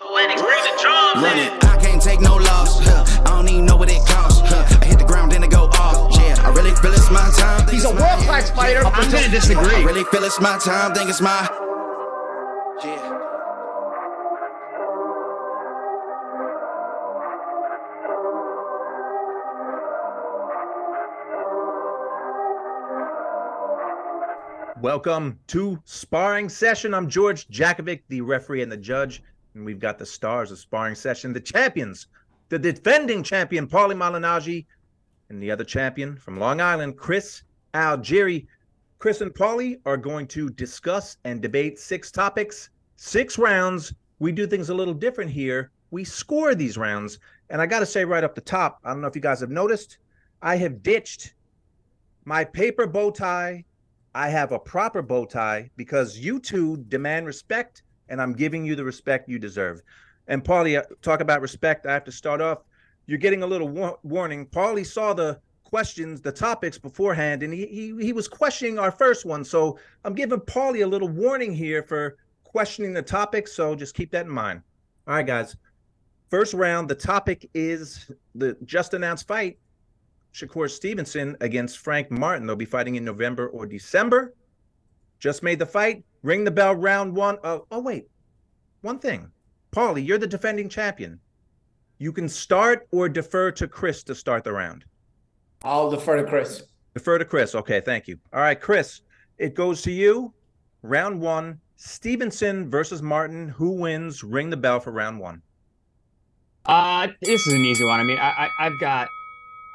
Lennox brings it John. Run it. I can't take no loss. Huh. I don't even know what it costs. Huh. I hit the ground, then it go off. Yeah, I really feel it's my time. Think He's a world my- class fighter. Up I'm until- going to disagree. I really feel it's my time. Think it's my. Yeah. Welcome to Sparring Session. I'm George Jakovic, the referee and the judge, and we've got the stars of Sparring Session, the champions, the defending champion, Paulie Malignaggi, and the other champion from Long Island, Chris Algieri. Chris and Paulie are going to discuss and debate six topics, six rounds. We do things a little different here. We score these rounds. And I got to say right up the top, I don't know if you guys have noticed, I have ditched my paper bow tie I have a proper bow tie because you two demand respect, and I'm giving you the respect you deserve. And Paulie, uh, talk about respect. I have to start off. You're getting a little war- warning. Paulie saw the questions, the topics beforehand, and he, he he was questioning our first one. So I'm giving Paulie a little warning here for questioning the topic. So just keep that in mind. All right, guys. First round. The topic is the just announced fight Shakur Stevenson against Frank Martin. They'll be fighting in November or December. Just made the fight. Ring the bell, round one. Oh, oh wait. One thing. Paulie, you're the defending champion. You can start or defer to Chris to start the round. I'll defer to Chris. Defer to Chris. Okay, thank you. All right, Chris, it goes to you. Round one. Stevenson versus Martin. Who wins? Ring the bell for round one. Uh, this is an easy one. I mean, I, I I've got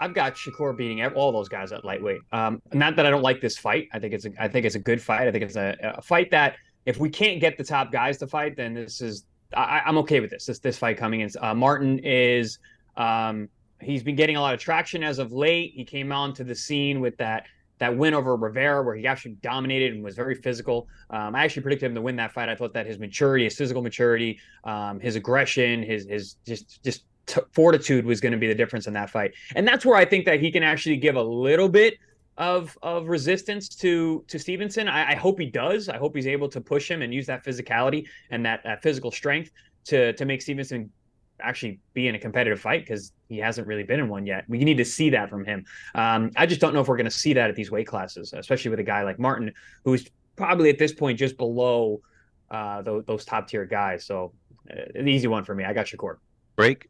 I've got Shakur beating all those guys at lightweight. Um, not that I don't like this fight. I think it's a I think it's a good fight. I think it's a, a fight that if we can't get the top guys to fight, then this is I, I'm okay with this. This this fight coming in. Uh, Martin is um he's been getting a lot of traction as of late. He came onto the scene with that that win over Rivera, where he actually dominated and was very physical. Um, I actually predicted him to win that fight. I thought that his maturity, his physical maturity, um, his aggression, his his just just fortitude was going to be the difference in that fight. And that's where I think that he can actually give a little bit of of resistance to to Stevenson. I, I hope he does. I hope he's able to push him and use that physicality and that that physical strength to to make Stevenson actually be in a competitive fight because he hasn't really been in one yet. We need to see that from him. Um, I just don't know if we're going to see that at these weight classes, especially with a guy like Martin, who's probably at this point just below uh, those, those top tier guys. So uh, an easy one for me. I got Shakur. Break.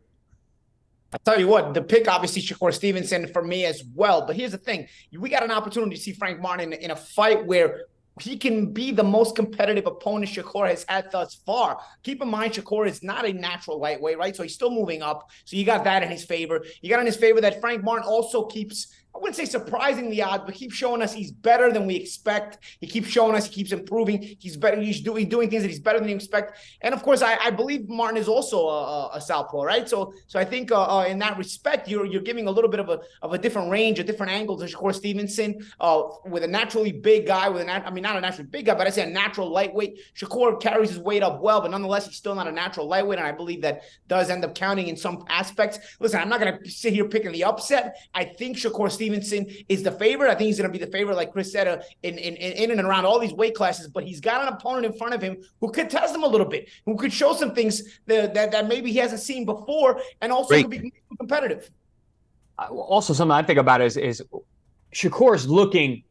I'll tell you what, the pick obviously Shakur Stevenson for me as well. But here's the thing: we got an opportunity to see Frank Martin in, in a fight where he can be the most competitive opponent Shakur has had thus far. Keep in mind, Shakur is not a natural lightweight, right? So he's still moving up. So you got that in his favor. You got in his favor that Frank Martin also keeps. I wouldn't say surprising the odds, but keeps showing us he's better than we expect. He keeps showing us he keeps improving. He's better. He's doing doing things that he's better than you expect. And of course, I, I believe Martin is also a, a southpaw, right? So so I think uh, uh, in that respect, you're you're giving a little bit of a of a different range, a different angle to Shakur Stevenson uh, with a naturally big guy. With a nat- I mean, not a naturally big guy, but I say a natural lightweight. Shakur carries his weight up well, but nonetheless, he's still not a natural lightweight, and I believe that does end up counting in some aspects. Listen, I'm not going to sit here picking the upset. I think Shakur Stevenson is the favorite. I think he's going to be the favorite, like Chris said, uh, in, in in and around all these weight classes. But he's got an opponent in front of him who could test him a little bit, who could show some things that that, that maybe he hasn't seen before, and also could be competitive. Also, something I think about is is Shakur's looking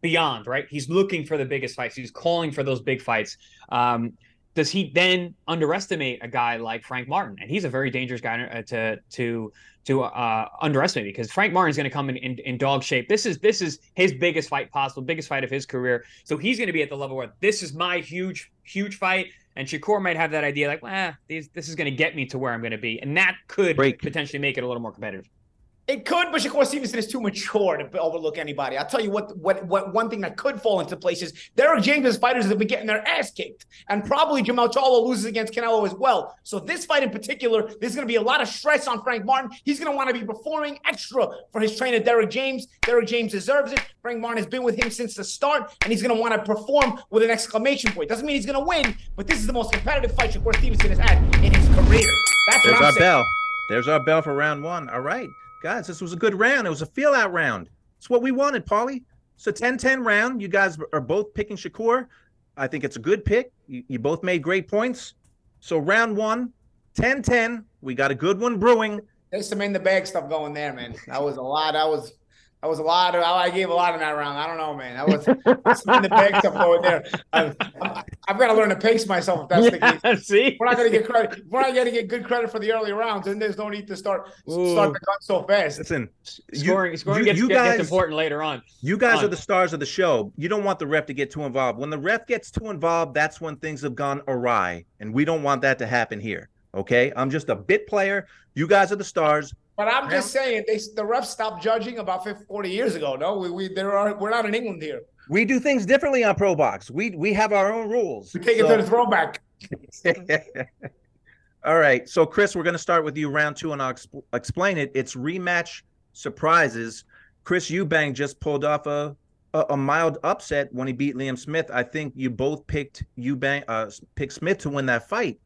beyond, right? He's looking for the biggest fights. He's calling for those big fights. Um, does he then underestimate a guy like Frank Martin? And he's a very dangerous guy uh, to to to uh, underestimate because Frank Martin's going to come in, in, in dog shape. This is this is his biggest fight possible, biggest fight of his career. So he's going to be at the level where this is my huge huge fight. And Shakur might have that idea like, ah, this is going to get me to where I'm going to be, and that could Break. potentially make it a little more competitive. It could, but Shakur Stevenson is too mature to overlook anybody. I'll tell you what, what, what one thing that could fall into place is Derrick James' fighters have been getting their ass kicked. And probably Jermell Charlo loses against Canelo as well. So this fight in particular, there's going to be a lot of stress on Frank Martin. He's going to want to be performing extra for his trainer, Derrick James. Derrick James deserves it. Frank Martin has been with him since the start, and he's going to want to perform with an exclamation point. Doesn't mean he's going to win, but this is the most competitive fight Shakur Stevenson has had in his career. That's There's what I'm our saying. bell. There's our bell for round one. All right guys, this was a good round. It was a feel out round. It's what we wanted, Paulie. A 10 10 round. You guys are both picking Shakur. I think it's a good pick. You, you both made great points. So, round one, 10 10. We got a good one brewing. There's some in the bag stuff going there, man. That was a lot. That was that was a lot of. I gave a lot in that round. I don't know, man. That was in the bag stuff over there. I've, I've, got to learn to pace myself. If that's yeah, the case. See, we're not going to get credit. We're not going to get good credit for the early rounds, and there's no need to start Ooh. start the gun so fast. Listen, scoring, scoring you, gets, you guys, gets important later on. You guys on. are the stars of the show. You don't want the ref to get too involved. When the ref gets too involved, that's when things have gone awry, and we don't want that to happen here. Okay, I'm just a bit player. You guys are the stars. But I'm just saying, they the refs stopped judging about 50, 40 years ago. No, we, we there are we're not in England here. We do things differently on Pro Box. We we have our own rules. We take so. it to the throwback. All right, so Chris, we're going to start with you round two, and I'll exp- explain it. It's rematch surprises. Chris Eubank just pulled off a, a, a mild upset when he beat Liam Smith. I think you both picked Eubank, uh, picked Smith to win that fight.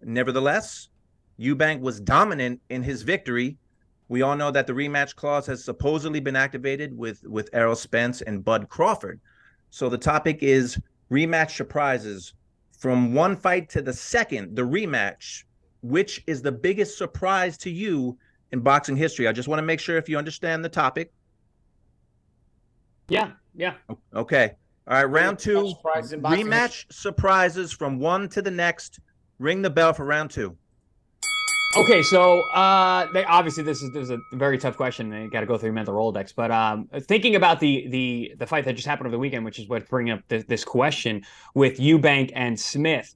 Nevertheless, Eubank was dominant in his victory. We all know that the rematch clause has supposedly been activated with with Errol Spence and Bud Crawford. So the topic is rematch surprises from one fight to the second, the rematch. Which is the biggest surprise to you in boxing history? I just want to make sure if you understand the topic. Yeah, yeah. Okay. All right, round two. Rematch surprises from one to the next. Ring the bell for round two. Okay, so uh, they, obviously this is, this is a very tough question. You got to go through your mental rolodex. But um, thinking about the the the fight that just happened over the weekend, which is what's bringing up this, this question with Eubank and Smith,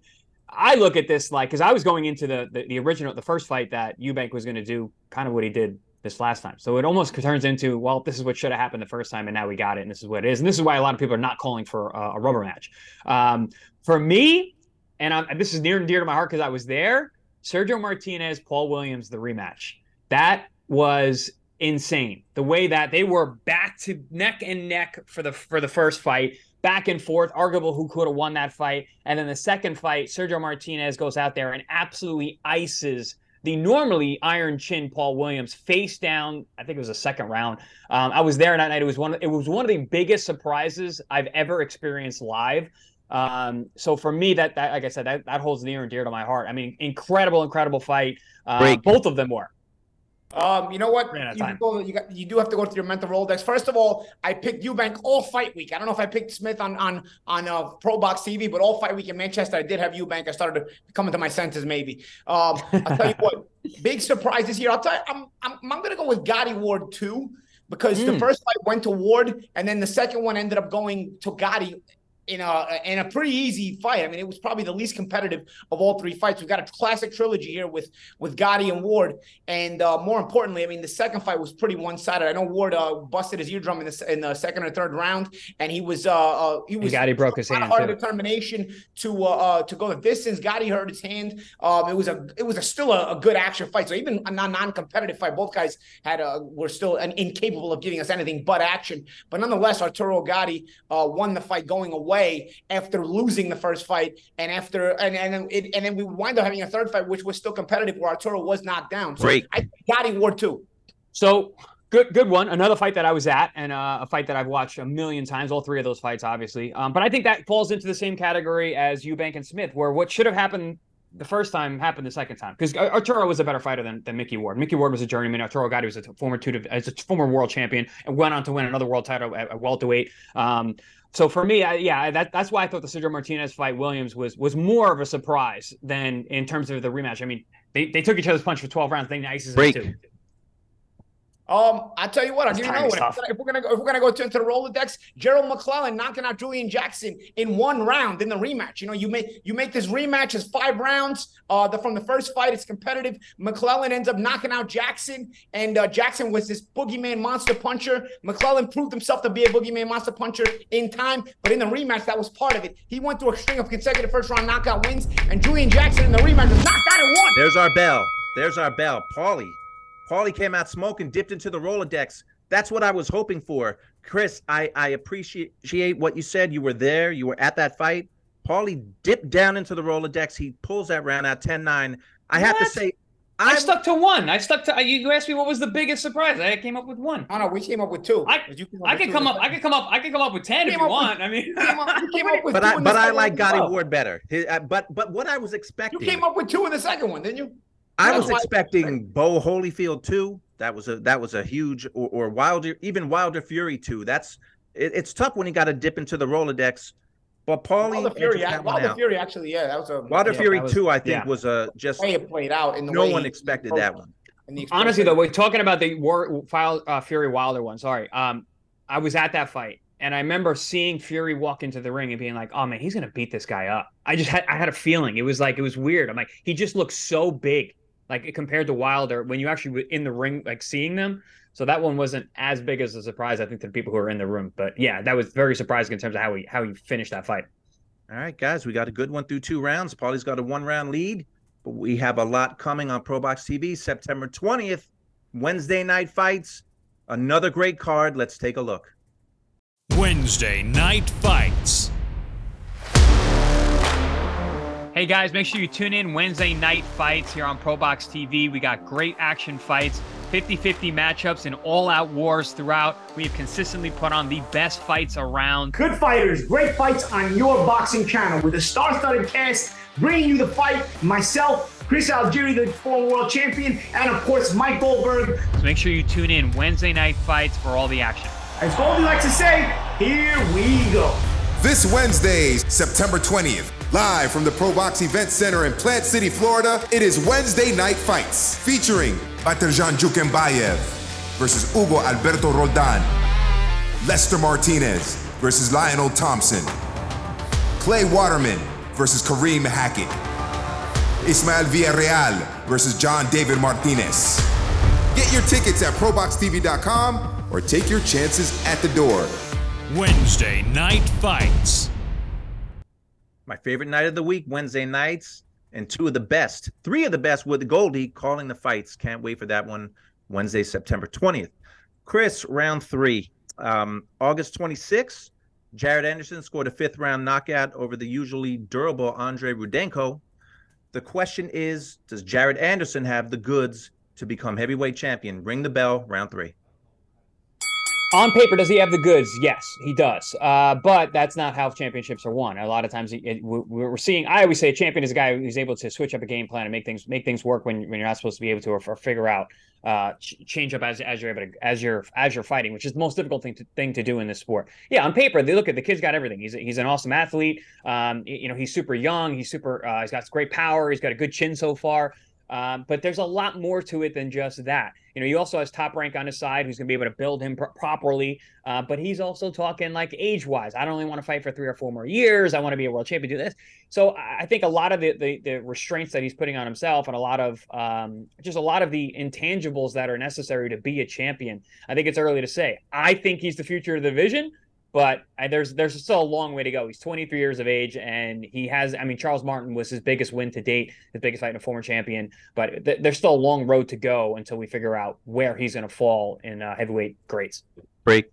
I look at this like because I was going into the, the, the original the first fight that Eubank was going to do kind of what he did this last time. So it almost turns into well, this is what should have happened the first time, and now we got it, and this is what it is, and this is why a lot of people are not calling for a, a rubber match. Um, for me, and I'm, this is near and dear to my heart because I was there. Sergio Martinez, Paul Williams, the rematch. That was insane. The way that they were back to neck and neck for the for the first fight, back and forth, arguable who could have won that fight. And then the second fight, Sergio Martinez goes out there and absolutely ices the normally iron chin Paul Williams face down. I think it was the second round. Um, I was there that night. It was one. It was one of the biggest surprises I've ever experienced live. Um, so for me, that, that like I said, that, that holds near and dear to my heart. I mean, incredible, incredible fight. Uh, both of them were. Um, you know what? You, go, you, got, you, do have to go through your mental Rolodex. First of all, I picked Eubank all fight week. I don't know if I picked Smith on on on uh, Pro Box TV, but all fight week in Manchester, I did have Eubank. I started coming to come into my senses, maybe. Um, I'll tell you what, big surprises here. I'll tell you, I'm I'm, I'm going to go with Gatti Ward too because mm. the first fight went to Ward, and then the second one ended up going to Gatti in a in a pretty easy fight. I mean, it was probably the least competitive of all three fights. We've got a classic trilogy here with with Gatti and Ward, and uh, more importantly, I mean, the second fight was pretty one sided. I know Ward uh, busted his eardrum in the in the second or third round, and he was uh, uh he was Gatti broke his hand. Hard determination to uh, uh, to go the distance. Gatti hurt his hand. Um, it was a it was a, still a, a good action fight. So even a non non competitive fight, both guys had a were still an, incapable of giving us anything but action. But nonetheless, Arturo Gatti uh, won the fight going away away after losing the first fight, and after and and it, and then we wind up having a third fight, which was still competitive, where Arturo was knocked down. So Great. I got him Ward too. So good good one another fight that i was at and uh, a fight that i've watched a million times all three of those fights obviously um, but i think that falls into the same category as eubank and smith where what should have happened the first time happened the second time because Arturo was a better fighter than, than Mickey Ward. Mickey Ward was a journeyman. Arturo Gatti was a former two as a former world champion and went on to win another world title at, at welterweight. Um, so for me, I, yeah, that, that's why I thought the Sergio Martinez fight Williams was was more of a surprise than in terms of the rematch. I mean, they, they took each other's punch for 12 rounds. They Break. it too. Um, I tell you what, I'll give you timing another one. If we're gonna go, if we're gonna go to, into the Rolodex, Gerald McClellan knocking out Julian Jackson in one round in the rematch. You know, you make you make this rematch as five rounds. Uh, the from the first fight, it's competitive. McClellan ends up knocking out Jackson, and uh, Jackson was this boogeyman monster puncher. McClellan proved himself to be a boogeyman monster puncher in time, but in the rematch, that was part of it. He went through a string of consecutive first round knockout wins, and Julian Jackson in the rematch was knocked out in one. There's our bell. There's our bell. Paulie. Paulie came out smoking, dipped into the Rolodex. That's what I was hoping for. Chris, I, I appreciate appreciate what you said. You were there. You were at that fight. Paulie dipped down into the Rolodex. He pulls that round out 10-9. I have to say, I I'm, stuck to one. I stuck to you. You asked me what was the biggest surprise. I came up with one. Oh no, we came up with two. I- you I with could two come up. I could come up. I could come up with ten if you up with- want. I mean, You came up, came up with but two I but I like one Gatti. Ward better. His- uh, but but what I was expecting, You came up with two in the second one, didn't you? I was expecting Bowe Holyfield too. That was a that was a huge or, or Wilder even Wilder Fury too. That's it, it's tough when you got to dip into the Rolodex. But Paulie Wilder edges Fury, that Wilder out. Fury, actually, yeah, that was a Wilder Yeah, Fury was- two, I think, yeah. was a just way it played out. In the no way one expected that one. honestly though, we're talking about the War file uh, Fury Wilder one. Sorry, um, I was at that fight, and I remember seeing Fury walk into the ring and being like, "Oh man, he's gonna beat this guy up." I just had I had a feeling. It was like it was weird. I'm like, he just looks so big, like compared to Wilder when you actually were in the ring, like seeing them. So that one wasn't as big as a surprise, I think, to the people who were in the room. But yeah, that was very surprising in terms of how he how he finished that fight. All right, guys, we got a good one through two rounds. Paulie's got a one round lead, but we have a lot coming on ProBox TV September 20th, Wednesday night fights. Another great card. Let's take a look. Wednesday night fights. Hey guys, make sure you tune in Wednesday night fights here on ProBox TV. We got great action fights, 50-50 matchups and all-out wars throughout. We have consistently put on the best fights around. Good fighters, great fights on your boxing channel with a star-studded cast bringing you the fight. Myself, Chris Algieri, the former world champion, and of course Mike Goldberg. So make sure you tune in Wednesday night fights for all the action. As Goldie likes to say, here we go. This Wednesday, September 20th, live from the Pro Box Event Center in Plant City, Florida, it is Wednesday Night Fights featuring Batyrzhan Jukembayev versus Hugo Alberto Roldan, Lester Martinez versus Lionel Thompson, Clay Waterman versus Kareem Hackett, Ismael Villarreal versus John David Martinez. Get your tickets at ProBoxTV.com or take your chances at the door. Wednesday night fights. My favorite night of the week, Wednesday nights, and two of the best, three of the best with Goldie calling the fights. Can't wait for that one, Wednesday, September 20th. Chris, round three. Um, August 26th, Jared Anderson scored a fifth round knockout over the usually durable Andriy Rudenko. The question is Does Jared Anderson have the goods to become heavyweight champion? Ring the bell, round three. On paper, does he have the goods? Yes, he does. Uh, but that's not how championships are won. A lot of times, it, it- we- we're seeing. I always say a champion is a guy who's able to switch up a game plan and make things make things work when, when you're not supposed to be able to, or, or figure out uh, ch- change up as as you're able to as you're as you're fighting, which is the most difficult thing to thing to do in this sport. Yeah, on paper, they look at the kid's got everything. He's he's an awesome athlete. Um, you know, he's super young. He's super. Uh, he's got great power. He's got a good chin so far. Um, but there's a lot more to it than just that. You know, he also has top rank on his side who's going to be able to build him pro- properly. Uh, but he's also talking like age wise. I don't only want to fight for three or four more years. I want to be a world champion. Do this. So I I think a lot of the, the the restraints that he's putting on himself and a lot of um, just a lot of the intangibles that are necessary to be a champion. I think it's early to say. I think he's the future of the division. But there's there's still a long way to go. He's 23 years of age, and he has. I mean, Charles Martin was his biggest win to date, his biggest fight in a former champion. But th- there's still a long road to go until we figure out where he's going to fall in uh, heavyweight grades. Break.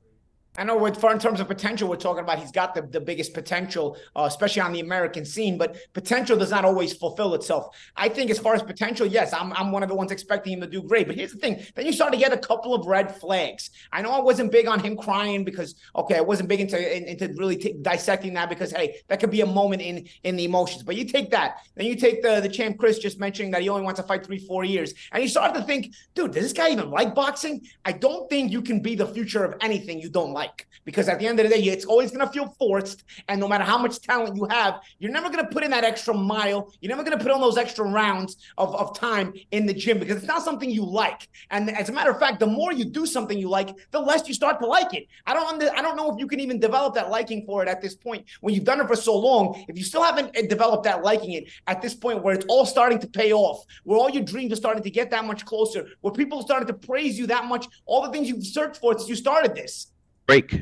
I know with in terms of potential, we're talking about he's got the, the biggest potential, uh, especially on the American scene, but potential does not always fulfill itself. I think as far as potential, yes, I'm, I'm one of the ones expecting him to do great. But here's the thing. Then you start to get a couple of red flags. I know I wasn't big on him crying because, okay, I wasn't big into, into really t- dissecting that because, hey, that could be a moment in, in the emotions. But you take that. Then you take the, the champ Chris just mentioning that he only wants to fight three, four years. And you start to think, dude, does this guy even like boxing? I don't think you can be the future of anything you don't like because at the end of the day, it's always going to feel forced. And no matter how much talent you have, you're never going to put in that extra mile. You're never going to put on those extra rounds of, of time in the gym because it's not something you like. And as a matter of fact, the more you do something you like, the less you start to like it. I don't under, I don't know if you can even develop that liking for it at this point when you've done it for so long. If you still haven't eh, developed that liking it at this point where it's all starting to pay off, where all your dreams are starting to get that much closer, where people are starting to praise you that much, all the things you've searched for since you started this. Break.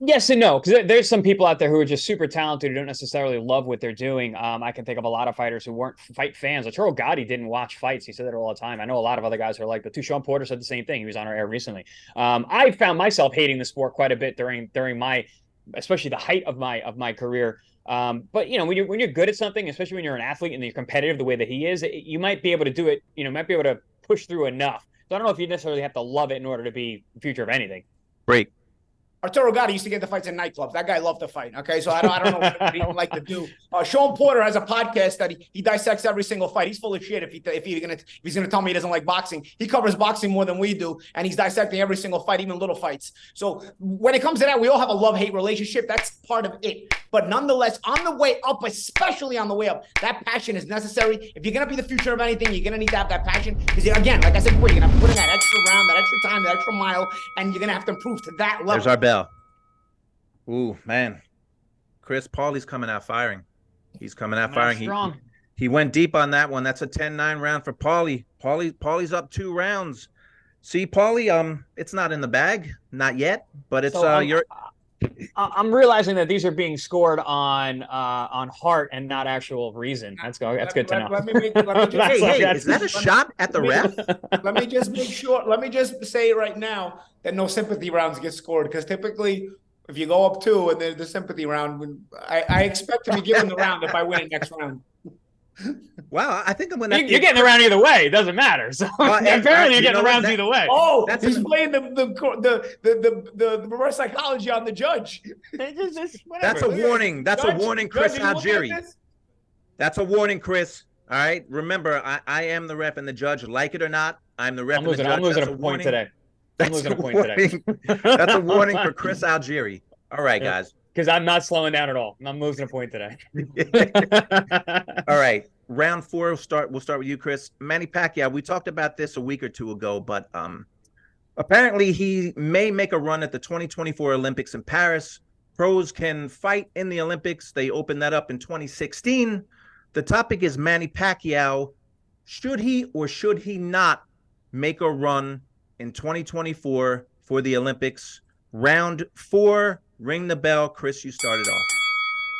Yes and no, because there's some people out there who are just super talented who don't necessarily love what they're doing. Um, I can think of a lot of fighters who weren't fight fans. Arturo Gatti didn't watch fights. He said that all the time. I know a lot of other guys who are like, but too. Sean Porter said the same thing. He was on our air recently. Um, I found myself hating the sport quite a bit during during my, especially the height of my of my career. Um, but you know, when you're when you're good at something, especially when you're an athlete and you're competitive the way that he is, it, you might be able to do it. You know, might be able to push through enough. So I don't know if you necessarily have to love it in order to be the future of anything. Great. Arturo Gatti used to get the fights in nightclubs. That guy loved to fight. Okay, so I don't, I don't know what he would like to do. Uh, Sean Porter has a podcast that he, he dissects every single fight. He's full of shit if he if he's gonna if he's gonna tell me he doesn't like boxing. He covers boxing more than we do, and he's dissecting every single fight, even little fights. So when it comes to that, we all have a love hate relationship. That's part of it. But nonetheless, on the way up, especially on the way up, that passion is necessary. If you're gonna be the future of anything, you're gonna need to have that passion. Because again, like I said before, you're gonna put in that extra round, that extra time, that extra mile, and you're gonna have to improve to that level. There's our bell. Ooh, man. Chris Paulie's coming out firing. He's coming out Coming firing. He, strong. he went deep on that one. That's a 10-9 round for Paulie. Paulie Paulie's up two rounds. See, Paulie, um, it's not in the bag, not yet, but it's So, uh um, you're I- I'm realizing that these are being scored on uh, on heart and not actual reason. That's go. That's good to know. Let, let me make, let me just, hey, hey, is that a shot at the ref? let me just make sure. Let me just say right now that no sympathy rounds get scored because typically, if you go up two and there's the sympathy round, I, I expect to be given the round if I win it next round. Wow, I think I'm gonna. You, have to you're getting around either way. It doesn't matter. So Well, and- apparently, uh, you you're getting know the what? rounds That- either way. Oh, That's he's playing the the, the the the the reverse psychology on the judge. It's just- That's a warning. That's a warning, Chris are you looking at Algieri. That's a warning, Chris. All right. Remember, I, I am the ref and the judge. Like it or not, I'm the ref I'm and the losing. judge. I'm losing That's a point warning. today. I'm That's losing a a point today. warning. That's a warning for Chris Algieri. All right, Yeah. guys. Because I'm not slowing down at all. I'm losing a point today. All right. Round four. We'll start. We'll start with you, Chris. Manny Pacquiao. We talked about this a week or two ago, but um, apparently he may make a run at the 2024 Olympics in Paris. Pros can fight in the Olympics. They opened that up in 2016. The topic is Manny Pacquiao. Should he or should he not make a run in 2024 for the Olympics? Round four. Ring the bell. Chris, you started off.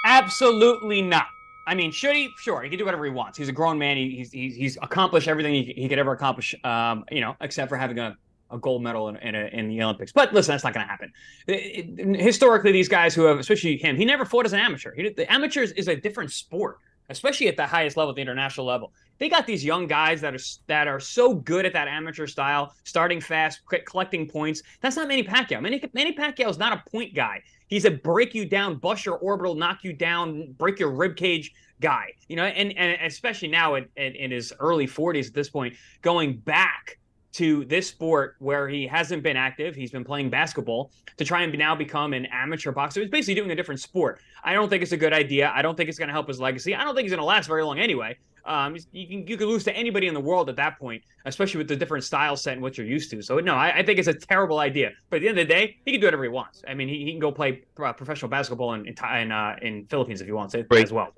Absolutely not. I mean, should he? Sure, he can do whatever he wants. He's a grown man. He, he's, he's he's accomplished everything he, he could ever accomplish. Um, you know, except for having a, a gold medal in in, a, in the Olympics. But listen, that's not going to happen. It- it- historically, these guys who have, especially him, he never fought as an amateur. He, the amateurs is a different sport, especially at the highest level, the international level. They got these young guys that are that are so good at that amateur style, starting fast, collecting points. That's not Manny Pacquiao. Manny, Manny Pacquiao is not a point guy. He's a break you down, bust your orbital, knock you down, break your rib cage guy. You know, and and especially now in, in, in his early 40s at this point, going back to this sport where he hasn't been active, he's been playing basketball to try and now become an amateur boxer. He's basically doing a different sport. I don't think it's a good idea. I don't think it's going to help his legacy. I don't think he's going to last very long anyway. Um, you can you can lose to anybody in the world at that point, especially with the different style set and what you're used to. So no, I, I think it's a terrible idea. But at the end of the day, he can do whatever he wants. I mean, he, he can go play professional basketball in in, in, uh, in Philippines if he wants it Great. as well.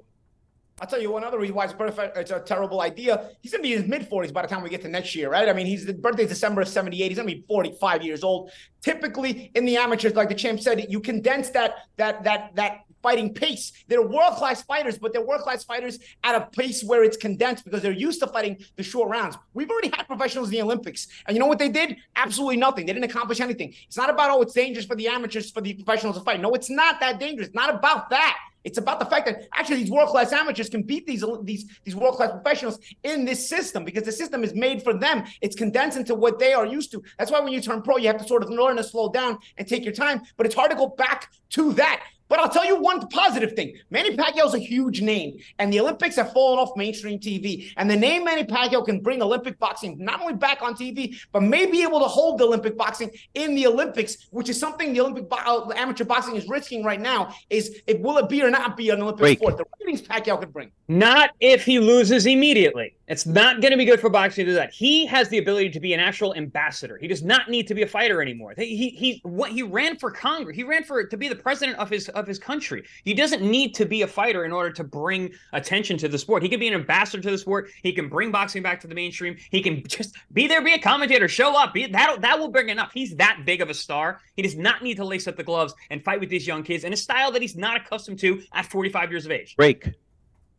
I'll tell you one other reason why it's perfect. It's a terrible idea. He's gonna be in his mid 40s by the time we get to next year, right? I mean, he's the birthday's December of 78. He's gonna be 45 years old. Typically in the amateurs, like the champ said, you condense that that that that fighting pace. They're world class fighters, but they're world class fighters at a pace where it's condensed because they're used to fighting the short rounds. We've already had professionals in the Olympics, and you know what they did? Absolutely nothing. They didn't accomplish anything. It's not about oh, it's dangerous for the amateurs, for the professionals to fight. No, it's not that dangerous. Not about that. It's about the fact that actually these world class amateurs can beat these these these world class professionals in this system because the system is made for them. It's condensed into what they are used to. That's why when you turn pro, you have to sort of learn to slow down and take your time. But it's hard to go back to that. But I'll tell you one positive thing. Manny Pacquiao is a huge name, and the Olympics have fallen off mainstream TV. And the name Manny Pacquiao can bring Olympic boxing not only back on TV, but may be able to hold the Olympic boxing in the Olympics, which is something the Olympic bo- uh, amateur boxing is risking right now. Is it will it be or not be an Olympic Break. sport? The ratings Pacquiao could bring. Not if he loses immediately. It's not going to be good for boxing to do that. He has the ability to be an actual ambassador. He does not need to be a fighter anymore. He he he, what, he ran for Congress. He ran for to be the president of his of his country. He doesn't need to be a fighter in order to bring attention to the sport. He can be an ambassador to the sport. He can bring boxing back to the mainstream. He can just be there, be a commentator, show up. Be that that will bring enough. He's that big of a star. He does not need to lace up the gloves and fight with these young kids in a style that he's not accustomed to at 45 years of age. Break.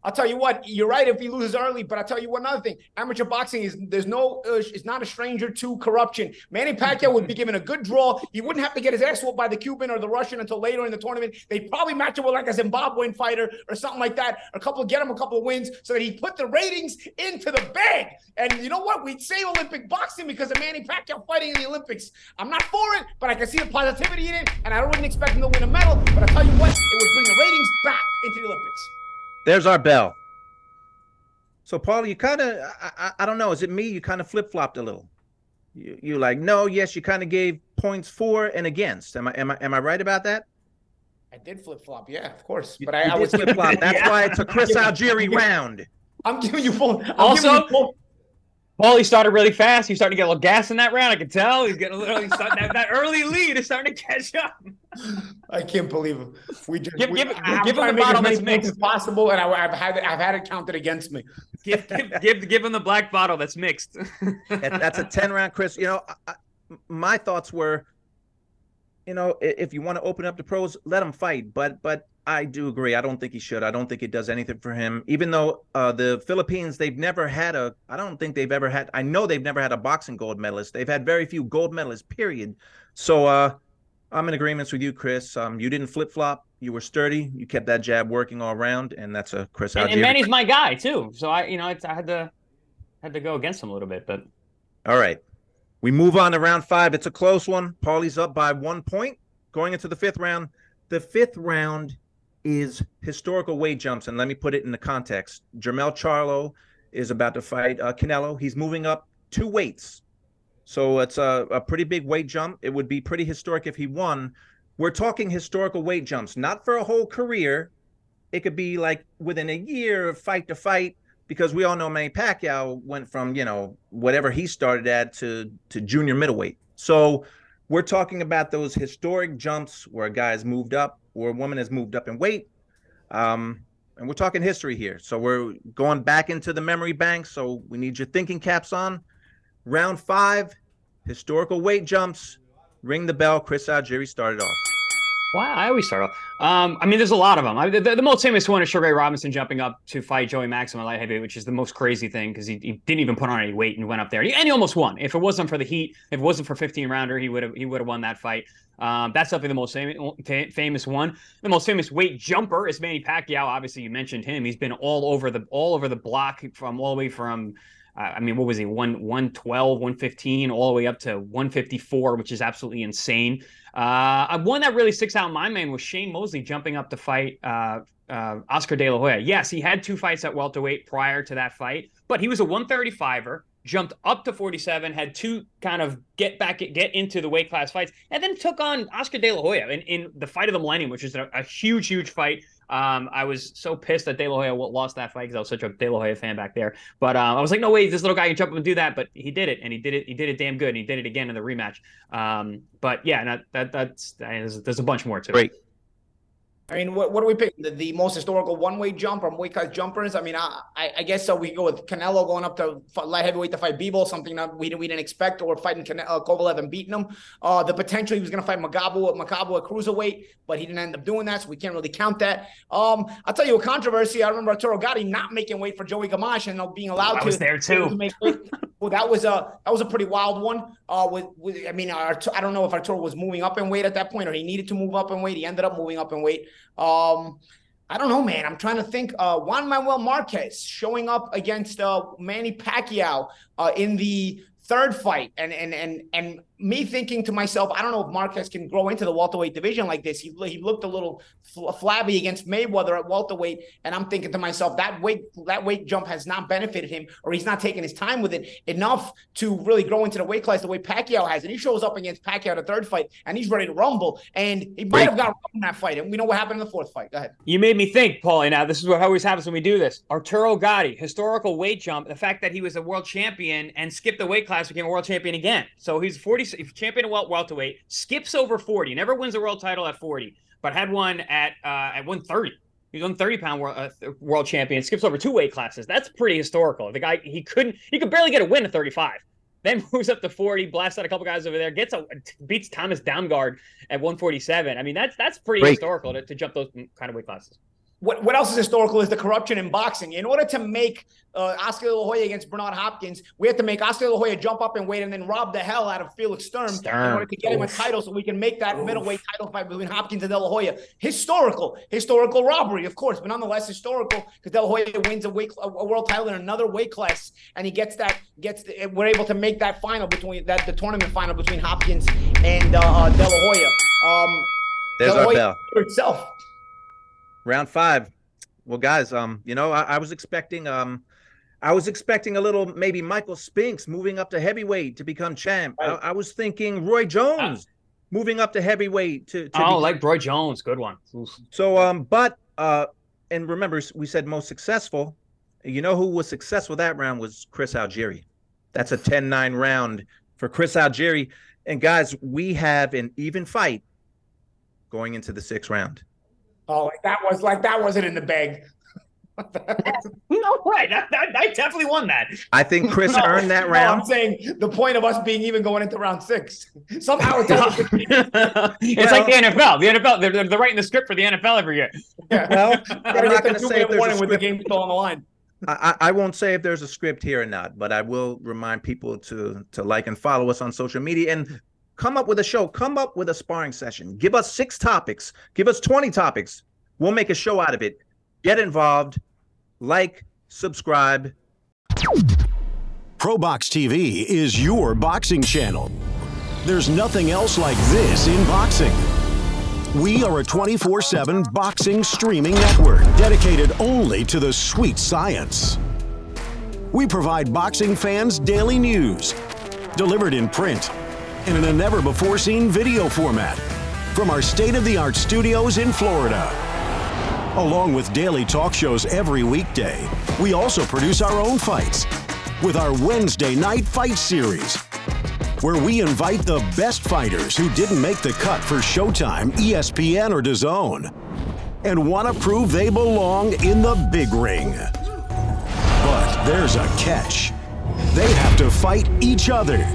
I'll tell you what, you're right if he loses early, but I'll tell you one other thing. Amateur boxing is there's no uh, is not a stranger to corruption. Manny Pacquiao would be given a good draw. He wouldn't have to get his ass whooped by the Cuban or the Russian until later in the tournament. They'd probably match him with like a Zimbabwean fighter or something like that, a couple get him a couple of wins so that he put the ratings into the bag. And you know what? We'd say Olympic boxing because of Manny Pacquiao fighting in the Olympics. I'm not for it, but I can see the positivity in it, and I wouldn't expect him to win a medal. But I tell you what, it would bring the ratings back into the Olympics. There's our bell. So, Paul, you kind of, I, I, I don't know, is it me? You kind of flip flopped a little. You, you like, no, yes, you kind of gave points for and against. Am I, am I, am I right about that? I did flip flop, yeah, of course. You, But I, you I was flip flop. That's Yeah. why it's a Chris Algieri round. I'm giving you full. I'm Also- giving you full- Paul, he started really fast. He's starting to get a little gas in that round. I can tell. He's getting a little. He's starting, that, that early lead is starting to catch up. I can't believe it. We just Give- we, give- I'm give him trying the to make as bottle that's mixed. as possible, and I, I've had it, I've had it counted against me. Give, give, give, give him the black bottle that's mixed. That- that's a 10 round chris you know I, I, my thoughts were you know if you want to open up the pros let him fight but but i do agree i don't think he should i don't think it does anything for him even though uh the philippines they've never had a i don't think they've ever had i know they've never had a boxing gold medalist they've had very few gold medalists period so uh i'm in agreement with you chris um you didn't flip-flop you were sturdy you kept that jab working all around and that's a chris and, and Manny's my guy too. So I, you know, it's, I had to had to go against him a little bit, but All right. We move on to round five. It's a close one. Paulie's up by one point going into the fifth round. The fifth round is historical weight jumps. And let me put it in the context. Jermell Charlo is about to fight uh, Canelo. He's moving up two weights. So it's a, a pretty big weight jump. It would be pretty historic if he won. We're talking historical weight jumps, not for a whole career. It could be like within a year of fight to fight because we all know Manny Pacquiao went from you know whatever he started at to to junior middleweight. So we're talking about those historic jumps where a guy has moved up or a woman has moved up in weight. Um, and we're talking history here. So we're going back into the memory bank. So we need your thinking caps on. Round five, historical weight jumps. Ring the bell. Chris Algieri started off. Wow, I always start off. Um, I mean, there's a lot of them. I, the, the most famous one is Sugar Ray Robinson jumping up to fight Joey Maxim light heavyweight, which is the most crazy thing because he, he didn't even put on any weight and went up there, and he almost won. If it wasn't for the heat, if it wasn't for 15 rounder, he would have he would have won that fight. Um, that's definitely the most famous, famous one. The most famous weight jumper is Manny Pacquiao. Obviously, you mentioned him. He's been all over the all over the block from all the way from. I mean, what was he? One 112, 115, all the way up to 154, which is absolutely insane. Uh, one that really sticks out in my mind was Shane Mosley jumping up to fight uh, uh, Oscar De La Hoya. Yes, he had two fights at welterweight prior to that fight, but he was a 135er, jumped up to 47, had two kind of get back, get into the weight class fights, and then took on Oscar De La Hoya in, in the fight of the millennium, which is a, a huge, huge fight. Um, I was so pissed that De La Hoya lost that fight because I was such a De La Hoya fan back there. But um, I was like, no way, this little guy can jump up and do that. But he did it, and he did it. He did it damn good. And he did it again in the rematch. Um, but yeah, that, that that's there's, there's a bunch more to Great. I mean, what, what do we pick? The, the most historical one-way jump or weight class jumpers? I mean, I, I, I guess so. We go with Canelo going up to light heavyweight to fight Bivol, something that we, we didn't expect, or fighting Cane- uh, Kovalev and beating him. Uh, the potential he was going to fight Magabu, Makabu at cruiserweight, but he didn't end up doing that, so we can't really count that. Um, I'll tell you a controversy. I remember Arturo Gatti not making weight for Joey Gamache and not being allowed I to. was there too. to make weight. Well, that was a that was a pretty wild one. Uh, with, with I mean, Arturo, I don't know if Arturo was moving up in weight at that point or he needed to move up in weight. He ended up moving up in weight. Um, I don't know, man. I'm trying to think. Uh, Juan Manuel Marquez showing up against uh, Manny Pacquiao uh, in the third fight, and and and and me thinking to myself, I don't know if Marquez can grow into the welterweight division like this. He he looked a little fl- flabby against Mayweather at welterweight, and I'm thinking to myself that weight that weight jump has not benefited him, or he's not taking his time with it enough to really grow into the weight class the way Pacquiao has. And he shows up against Pacquiao in the third fight, and he's ready to rumble, and he might have got in that fight, and we know what happened in the fourth fight. Go ahead. You made me think, Paulie. Now, uh, this is what always happens when we do this. Arturo Gatti, historical weight jump. The fact that he was a world champion and skipped the weight class, became a world champion again. So he's 40 champion of wel- welterweight, skips over 40, never wins a world title at 40, but had one at uh, at 130. He's on 30 pound world, uh, world champion, skips over two weight classes. That's pretty historical. The guy he couldn't, he could barely get a win at 35. Then moves up to 40, blasts out a couple guys over there, gets a beats Thomas Damgaard at 147. I mean, that's that's pretty historical to, to jump those kind of weight classes. What, what else is historical is the corruption in boxing. In order to make uh, Oscar De La Hoya against Bernard Hopkins, we have to make Oscar De La Hoya jump up and wait and then rob the hell out of Felix Sturm, in order to get him a title so we can make that middleweight title fight between Hopkins and De La Hoya. Historical, historical robbery, of course, but nonetheless historical because De La Hoya wins a, weight, a world title in another weight class and he gets that, gets the, we're able to make that final between that the tournament final between Hopkins and uh, uh, De La Hoya. Um, There's De La our Hoya bell. for itself. Round five. Well, guys, um, you know, I, I was expecting um I was expecting a little maybe Michael Spinks moving up to heavyweight to become champ. I, I was thinking Roy Jones moving up to heavyweight to, to Oh, be- like Roy Jones, good one. Oof. so um but uh and remember we said most successful. You know who was successful that round was Chris Algieri. That's a 10-9 round for Chris Algieri. And guys, we have an even fight going into the sixth round. Oh, like that was like that wasn't in the bag. No way. I, I- I definitely won that. I think Chris No, earned that no, round. I'm saying the point of us being even going into round six. Somehow it's it's like the NFL. The NFL, they're, they're, they're writing the script for the NFL every year. Yeah. Well, I'm not going to say if there's a with the game still on the line. I, I I won't say if there's a script here or not, but I will remind people to to like and follow us on social media and come up with a show. Come up with a sparring session. Give us six topics. Give us 20 topics. We'll make a show out of it. Get involved. Like, subscribe. ProBox TV is your boxing channel. There's nothing else like this in boxing. We are a 24 7 boxing streaming network dedicated only to the sweet science. We provide boxing fans daily news, delivered in print in a never before seen video format from our state of the art studios in Florida. Along with daily talk shows every weekday, we also produce our own fights with our Wednesday Night Fight Series, where we invite the best fighters who didn't make the cut for Showtime, ESPN, or DAZN, and want to prove they belong in the big ring. But there's a catch. They have to fight each other.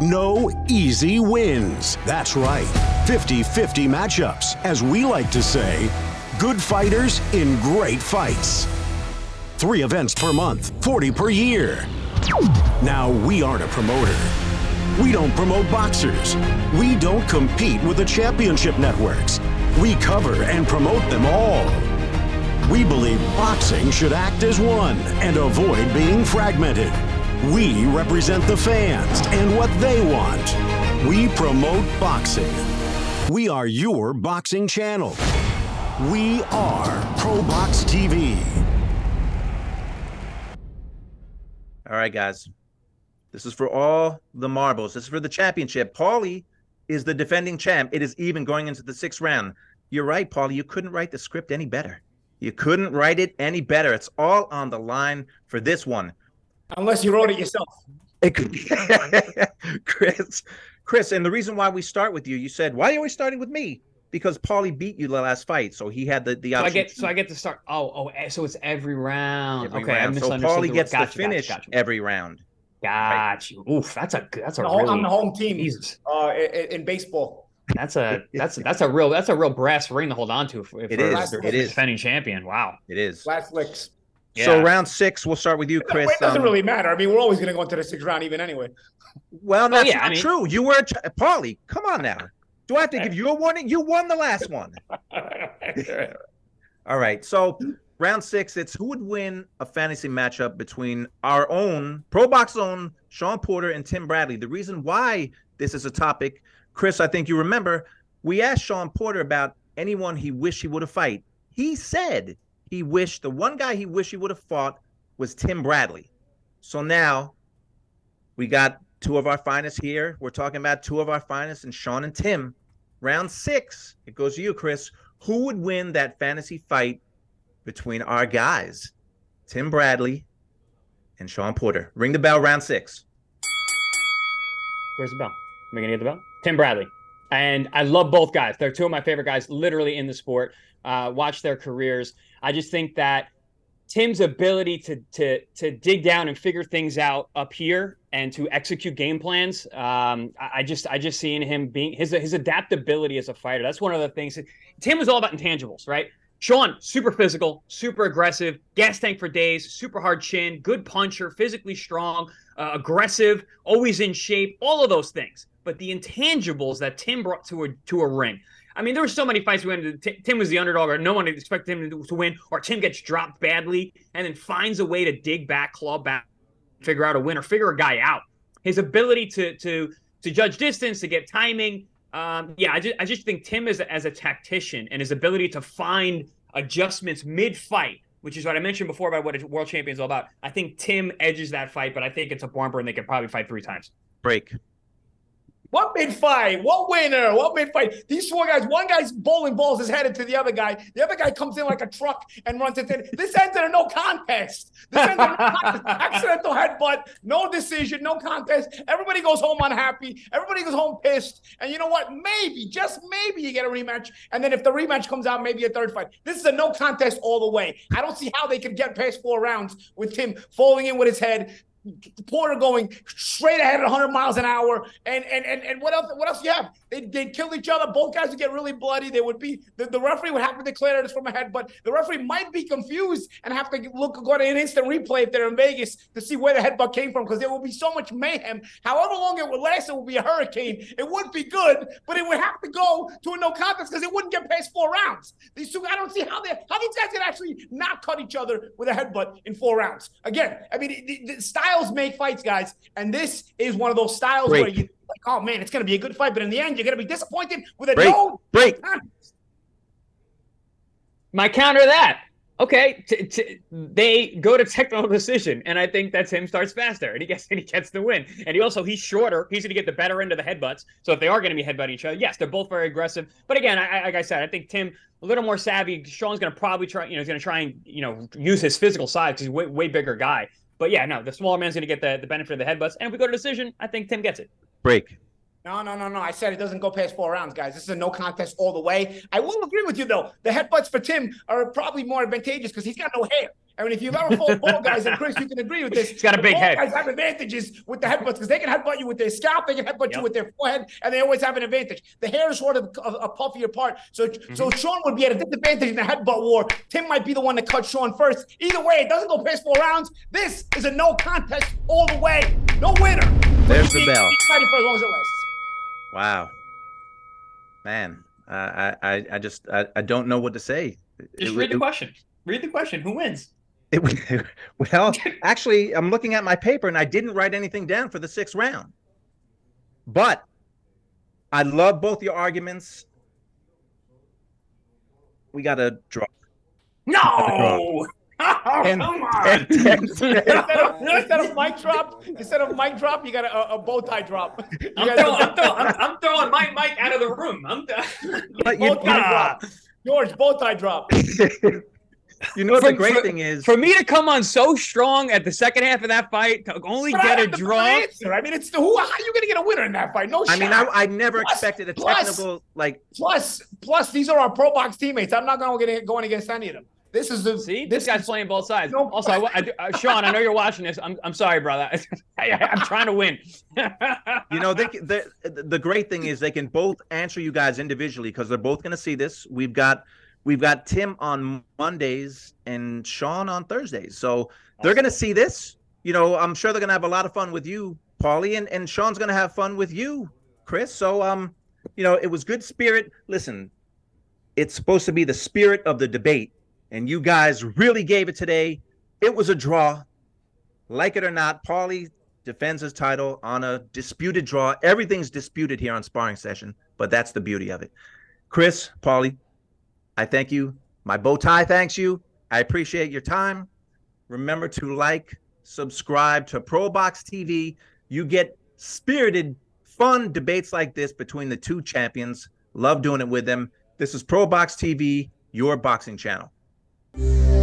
No easy wins. That's right. 50 50 matchups, as we like to say. Good fighters in great fights. Three events per month, 40 per year. Now, we aren't a promoter. We don't promote boxers. We don't compete with the championship networks. We cover and promote them all. We believe boxing should act as one and avoid being fragmented. We represent the fans and what they want. We promote boxing. We are your boxing channel. We are ProBox TV. All right, guys. This is for all the marbles. This is for the championship. Paulie is the defending champ. It is even going into the sixth round. You're right, Paulie. You couldn't write the script any better. You couldn't write it any better. It's all on the line for this one. Unless you wrote it yourself. It could be Chris. Chris, and the reason why we start with you, you said, why are we starting with me? because Paulie beat you the last fight, so he had the the So I get to- so I get to start. Oh, oh, eh, so it's every round. every okay, I round. So misunderstood. Paulie the- gets gotcha, to finish Gotcha, gotcha. every round. Got you. Oof, that's a. That's a I'm the home- really. I'm the home team Jesus. uh, in, in baseball. That's a that's that's a real that's a real brass ring to hold on to for, It for is, the it is. defending champion. Wow. It is. Last licks. So round six, we'll start with you, Chris. it doesn't Um, really matter. I mean, we're always going to go into the sixth round even anyway. Well, that's yeah, not I mean- true. You were ch- Paulie. Come on now. Do I have to give you a warning? You won the last one. All right. So round six, it's who would win a fantasy matchup between our own Pro Box own Sean Porter and Tim Bradley. The reason why this is a topic, Chris, I think you remember, we asked Sean Porter about anyone he wished he would have fight. He said he wished the one guy he wished he would have fought was Tim Bradley. So now we got two of our finest here. We're talking about two of our finest and Sean and Tim. Round six, it goes to you, Chris. Who would win that fantasy fight between our guys, Tim Bradley and Sean Porter? Ring the bell, round six. Where's the bell? Am I gonna get the bell? Tim Bradley. And I love both guys. They're two of my favorite guys, literally in the sport. Uh, watch their careers. I just think that Tim's ability to to to dig down and figure things out up here and to execute game plans. Um, I, I just I just seeing him being his his adaptability as a fighter. That's one of the things. Tim was all about intangibles, right? Sean, super physical, super aggressive, gas tank for days, super hard chin, good puncher, physically strong, uh, aggressive, always in shape, all of those things. But the intangibles that Tim brought to a to a ring. I mean, there were so many fights we went Tim, Tim was the underdog, or no one expected him to, win, or Tim gets dropped badly and then finds a way to dig back, claw back, figure out a win, or figure a guy out. His ability to to to judge distance, to get timing. Um, yeah, I just I just think Tim a, as a tactician and his ability to find adjustments mid fight, which is what I mentioned before about what a world champion is all about. I think Tim edges that fight, but I think it's a barn burn. They could probably fight three times. Break. What mid fight? What winner? What mid fight? These four guys, one guy's bowling balls is head to the other guy. The other guy comes in like a truck and runs it in. This ends in a no contest. This ends in a no contest. Accidental headbutt, no decision, no contest. Everybody goes home unhappy. Everybody goes home pissed. And you know what? Maybe, just maybe you get a rematch. And then if the rematch comes out, maybe a third fight. This is a no contest all the way. I don't see how they could get past four rounds with Tim falling in with his head, Porter going straight ahead at 100 miles an hour, and and and, and what else? What else you have? They they'd kill each other. Both guys would get really bloody. They would be the, the referee would have to declare it as from a but the referee might be confused and have to look go to an instant replay if they're in Vegas to see where the headbutt came from because there will be so much mayhem. However long it would last, it would be a hurricane. It would be good, but it would have to go to a no contest because it wouldn't get past four rounds. These two, I don't see how they how these guys can actually not cut each other with a headbutt in four rounds. Again, I mean, the, the styles make fights, guys, and this is one of those styles where you like, oh man, it's going to be a good fight, but in the end, you're going to be disappointed with a Break. no Break. contest. My counter to that. Okay, t- t- they go to technical decision, and I think that Tim starts faster, and he gets and he gets the win. And he also he's shorter. He's going to get the better end of the headbutts. So if they are going to be headbutting each other, yes, they're both very aggressive. But again, I, I- like I said, I think Tim a little more savvy. Sean's going to probably try, you know, he's going to try and you know use his physical side because he's a way, way bigger guy. But yeah, no, the smaller man's going to get the, the benefit of the headbutts. And if we go to decision, I think Tim gets it. Break. No, no, no, no. I said it doesn't go past four rounds, guys. This is a no contest all the way. I will agree with you, though. The headbutts for Tim are probably more advantageous because he's got no hair. I mean, if you've ever fought ball guys, and Chris, you can agree with this. He's got a big ball head. Guys have advantages with the headbutts because they can headbutt you with their scalp, they can headbutt you with their forehead, and they always have an advantage. The hair is sort of a, a puffier part, so so Mm-hmm. Sean would be at a disadvantage in the headbutt war. Tim might be the one to cut Sean first. Either way, it doesn't go past four rounds. This is a no contest all the way. No winner. There's the bell. be for as long as it lasts. Wow. Man, uh, I, I, I just, I, I don't know what to say. Just It- read the question. Read the question. Who wins? It, well, actually, I'm looking at my paper and I didn't write anything down for the sixth round. But I love both your arguments. We got to draw. No. Oh, And- come on. and- instead, of, instead of mic drop, instead of mic drop, you got a, a, a bow tie drop. You I'm guys- throwing, I'm, throwing, I'm, I'm throwing my mic out of the room. I'm But you, bow tie drop. George, bow tie drop. You know what For- the great for- thing is? For me to come on so strong at the second half of that fight, to only But get a draw. answer. I mean, it's the who. How are you going to get a winner in that fight? No I mean, I. I never Plus- expected a plus- technical like. Plus, plus, these are our ProBox teammates. I'm not going to get going against any of them. This is the See, this this guy's is- playing both sides. No- also, I, I, uh, Sean, I know you're watching this. I'm, I'm sorry, brother. I, am trying to win. You know, they, can- the the great thing is they can both answer you guys individually because they're both going to see this. We've got we've got Tim on Mondays and Sean on Thursdays, so they're going to see this. You know, I'm sure they're going to have a lot of fun with you, Paulie, and and Sean's going to have fun with you, Chris. So um, you know, it was good spirit. Listen, it's supposed to be the spirit of the debate, and you guys really gave it today. It was a draw. Like it or not, Paulie defends his title on a disputed draw. Everything's disputed here on Sparring Session, but that's the beauty of it. Chris, Paulie, I thank you. My bow tie thanks you. I appreciate your time. Remember to like, subscribe to ProBox TV. You get spirited, fun debates like this between the two champions. Love doing it with them. This is ProBox TV, your boxing channel. Música